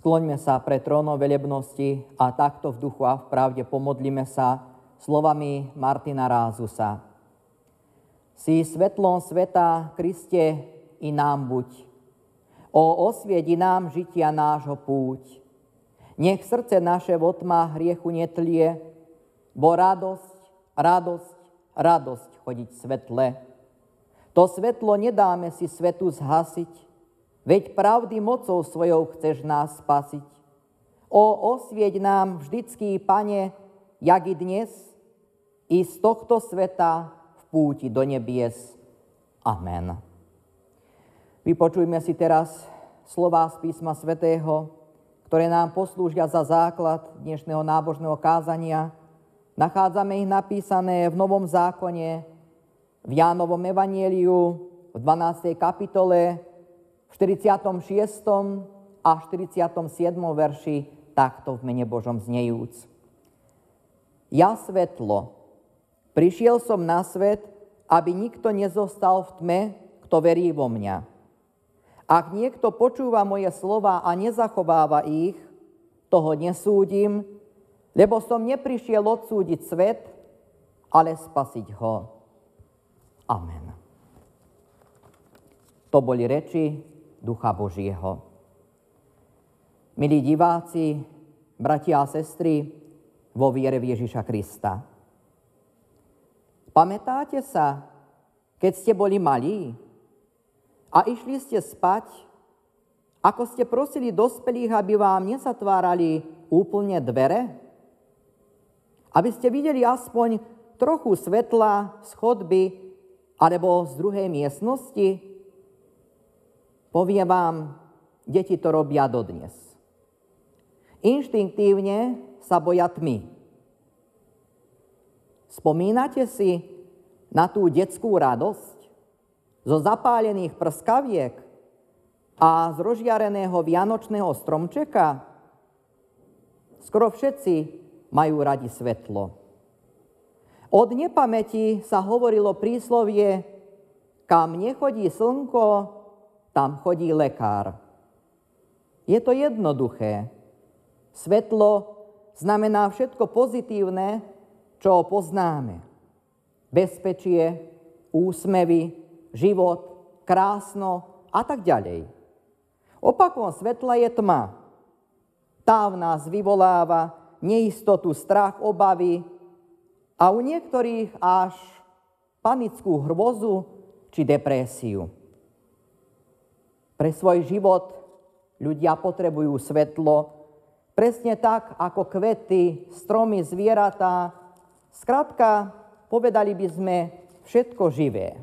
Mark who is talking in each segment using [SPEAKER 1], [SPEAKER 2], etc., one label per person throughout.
[SPEAKER 1] Skloňme sa pre trónom velebnosti a takto v duchu a v pravde pomodlíme sa slovami Martina Rázusa. Si svetlom sveta, Kriste, i nám buď. O osviedi nám žitia nášho púť. Nech srdce naše v otmách hriechu netlie, bo radosť, radosť, radosť chodiť svetle. To svetlo nedáme si svetu zhasiť, Veď pravdy mocou svojou chceš nás spasiť. O, osvieť nám vždycky, Pane, jak i dnes, i z tohto sveta v púti do nebies. Amen. Vypočujme si teraz slova z písma svätého, ktoré nám poslúžia za základ dnešného nábožného kázania. Nachádzame ich napísané v Novom zákone, v Jánovom evanieliu, v 12. kapitole, v 46. a 47. verši takto v mene Božom znejúc. Ja svetlo, prišiel som na svet, aby nikto nezostal v tme, kto verí vo mňa. Ak niekto počúva moje slova a nezachováva ich, toho nesúdim, lebo som neprišiel odsúdiť svet, ale spasiť ho. Amen. To boli reči Ducha Božieho. Milí diváci, bratia a sestry, vo viere v Ježiša Krista. Pamätáte sa, keď ste boli malí a išli ste spať, ako ste prosili dospelých, aby vám nezatvárali úplne dvere? Aby ste videli aspoň trochu svetla z chodby alebo z druhej miestnosti? Poviem vám, deti to robia dodnes. Inštinktívne sa boja tmy. Spomínate si na tú detskú radosť zo zapálených prskaviek a z rozžiareného vianočného stromčeka? Skoro všetci majú radi svetlo. Od nepamäti sa hovorilo príslovie, kam nechodí slnko, tam chodí lekár. Je to jednoduché. Svetlo znamená všetko pozitívne, čo poznáme. Bezpečie, úsmevy, život, krásno a tak ďalej. Opakom svetla je tma. Tá v nás vyvoláva neistotu, strach, obavy a u niektorých až panickú hrvozu či depresiu. Pre svoj život ľudia potrebujú svetlo, presne tak ako kvety, stromy, zvieratá. Skrátka, povedali by sme všetko živé.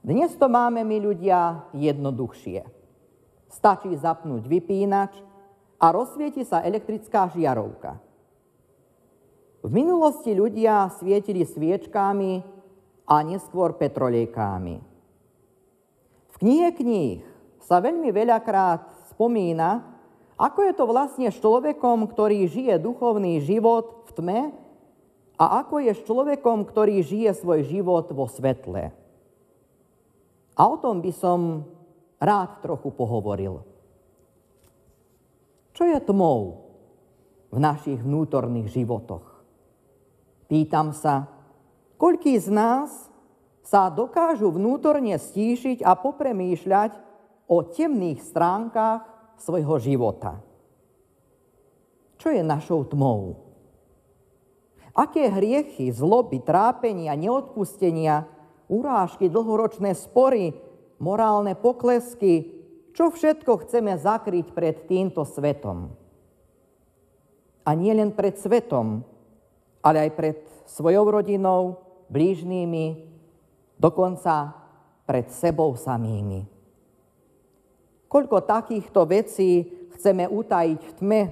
[SPEAKER 1] Dnes to máme my ľudia jednoduchšie. Stačí zapnúť vypínač a rozsvieti sa elektrická žiarovka. V minulosti ľudia svietili sviečkami a neskôr petrolejkámi knihe kníh sa veľmi veľakrát spomína, ako je to vlastne s človekom, ktorý žije duchovný život v tme a ako je s človekom, ktorý žije svoj život vo svetle. A o tom by som rád trochu pohovoril. Čo je tmou v našich vnútorných životoch? Pýtam sa, koľký z nás sa dokážu vnútorne stíšiť a popremýšľať o temných stránkach svojho života. Čo je našou tmou? Aké hriechy, zloby, trápenia, neodpustenia, urážky, dlhoročné spory, morálne poklesky, čo všetko chceme zakryť pred týmto svetom? A nie len pred svetom, ale aj pred svojou rodinou, blížnými, dokonca pred sebou samými. Koľko takýchto vecí chceme utajiť v tme,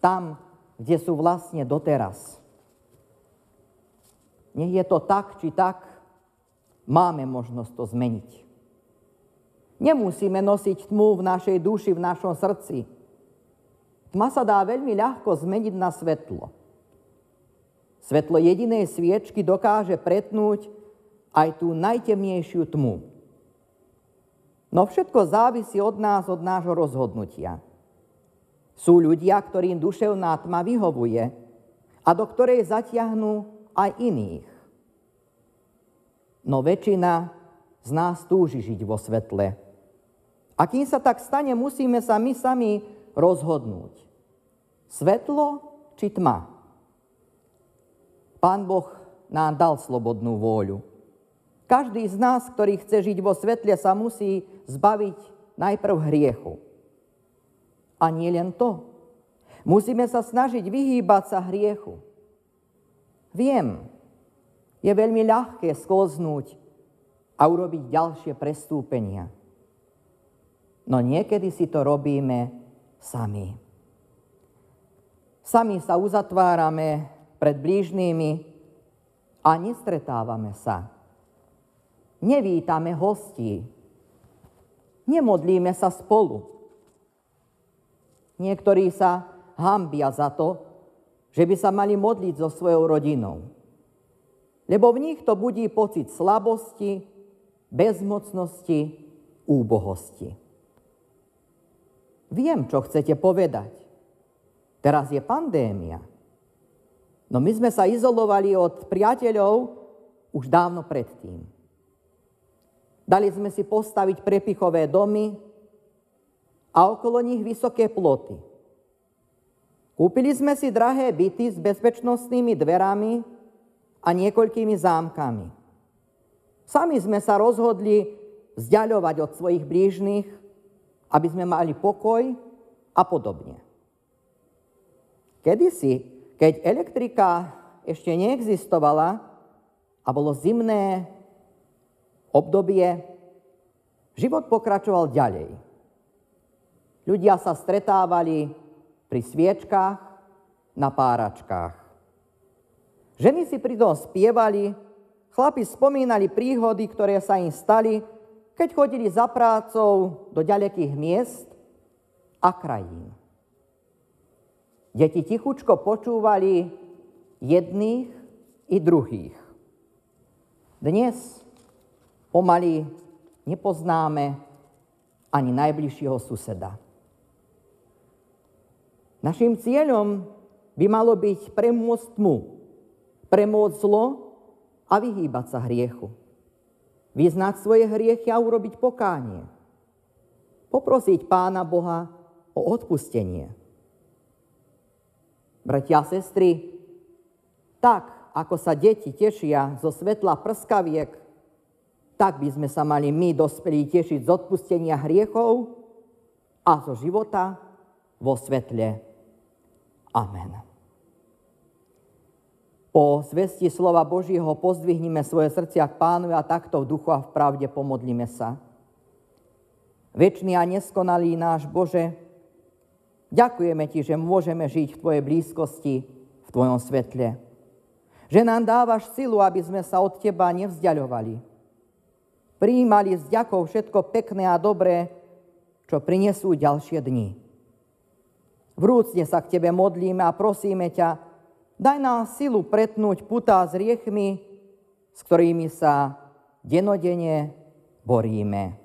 [SPEAKER 1] tam, kde sú vlastne doteraz. Nech je to tak, či tak, máme možnosť to zmeniť. Nemusíme nosiť tmu v našej duši, v našom srdci. Tma sa dá veľmi ľahko zmeniť na svetlo. Svetlo jedinej sviečky dokáže pretnúť aj tú najtemnejšiu tmu. No všetko závisí od nás, od nášho rozhodnutia. Sú ľudia, ktorým duševná tma vyhovuje a do ktorej zatiahnú aj iných. No väčšina z nás túži žiť vo svetle. A kým sa tak stane, musíme sa my sami rozhodnúť. Svetlo či tma? Pán Boh nám dal slobodnú vôľu. Každý z nás, ktorý chce žiť vo svetle, sa musí zbaviť najprv hriechu. A nie len to. Musíme sa snažiť vyhýbať sa hriechu. Viem, je veľmi ľahké sklznúť a urobiť ďalšie prestúpenia. No niekedy si to robíme sami. Sami sa uzatvárame pred blížnými a nestretávame sa. Nevítame hostí. Nemodlíme sa spolu. Niektorí sa hambia za to, že by sa mali modliť so svojou rodinou. Lebo v nich to budí pocit slabosti, bezmocnosti, úbohosti. Viem, čo chcete povedať. Teraz je pandémia. No my sme sa izolovali od priateľov už dávno predtým. Dali sme si postaviť prepichové domy a okolo nich vysoké ploty. Kúpili sme si drahé byty s bezpečnostnými dverami a niekoľkými zámkami. Sami sme sa rozhodli vzdialovať od svojich blížnych, aby sme mali pokoj a podobne. Kedysi, keď elektrika ešte neexistovala a bolo zimné obdobie, život pokračoval ďalej. Ľudia sa stretávali pri sviečkách, na páračkách. Ženy si pritom spievali, chlapi spomínali príhody, ktoré sa im stali, keď chodili za prácou do ďalekých miest a krajín. Deti tichučko počúvali jedných i druhých. Dnes pomaly nepoznáme ani najbližšieho suseda. Našim cieľom by malo byť premôcť tmu, premôcť zlo a vyhýbať sa hriechu. Vyznať svoje hriechy a urobiť pokánie. Poprosiť Pána Boha o odpustenie. Bratia a sestry, tak ako sa deti tešia zo svetla prskaviek, tak by sme sa mali my dospelí tešiť z odpustenia hriechov a zo života vo svetle. Amen. Po zvesti slova Božího pozdvihnime svoje srdcia k pánu a takto v duchu a v pravde pomodlíme sa. Večný a neskonalý náš Bože, ďakujeme Ti, že môžeme žiť v Tvojej blízkosti, v Tvojom svetle. Že nám dávaš silu, aby sme sa od Teba nevzdialovali. Príjmali s ďakou všetko pekné a dobré, čo prinesú ďalšie dni. Vrúcne sa k Tebe modlíme a prosíme ťa, Daj nám silu pretnúť putá s riechmi, s ktorými sa denodene boríme.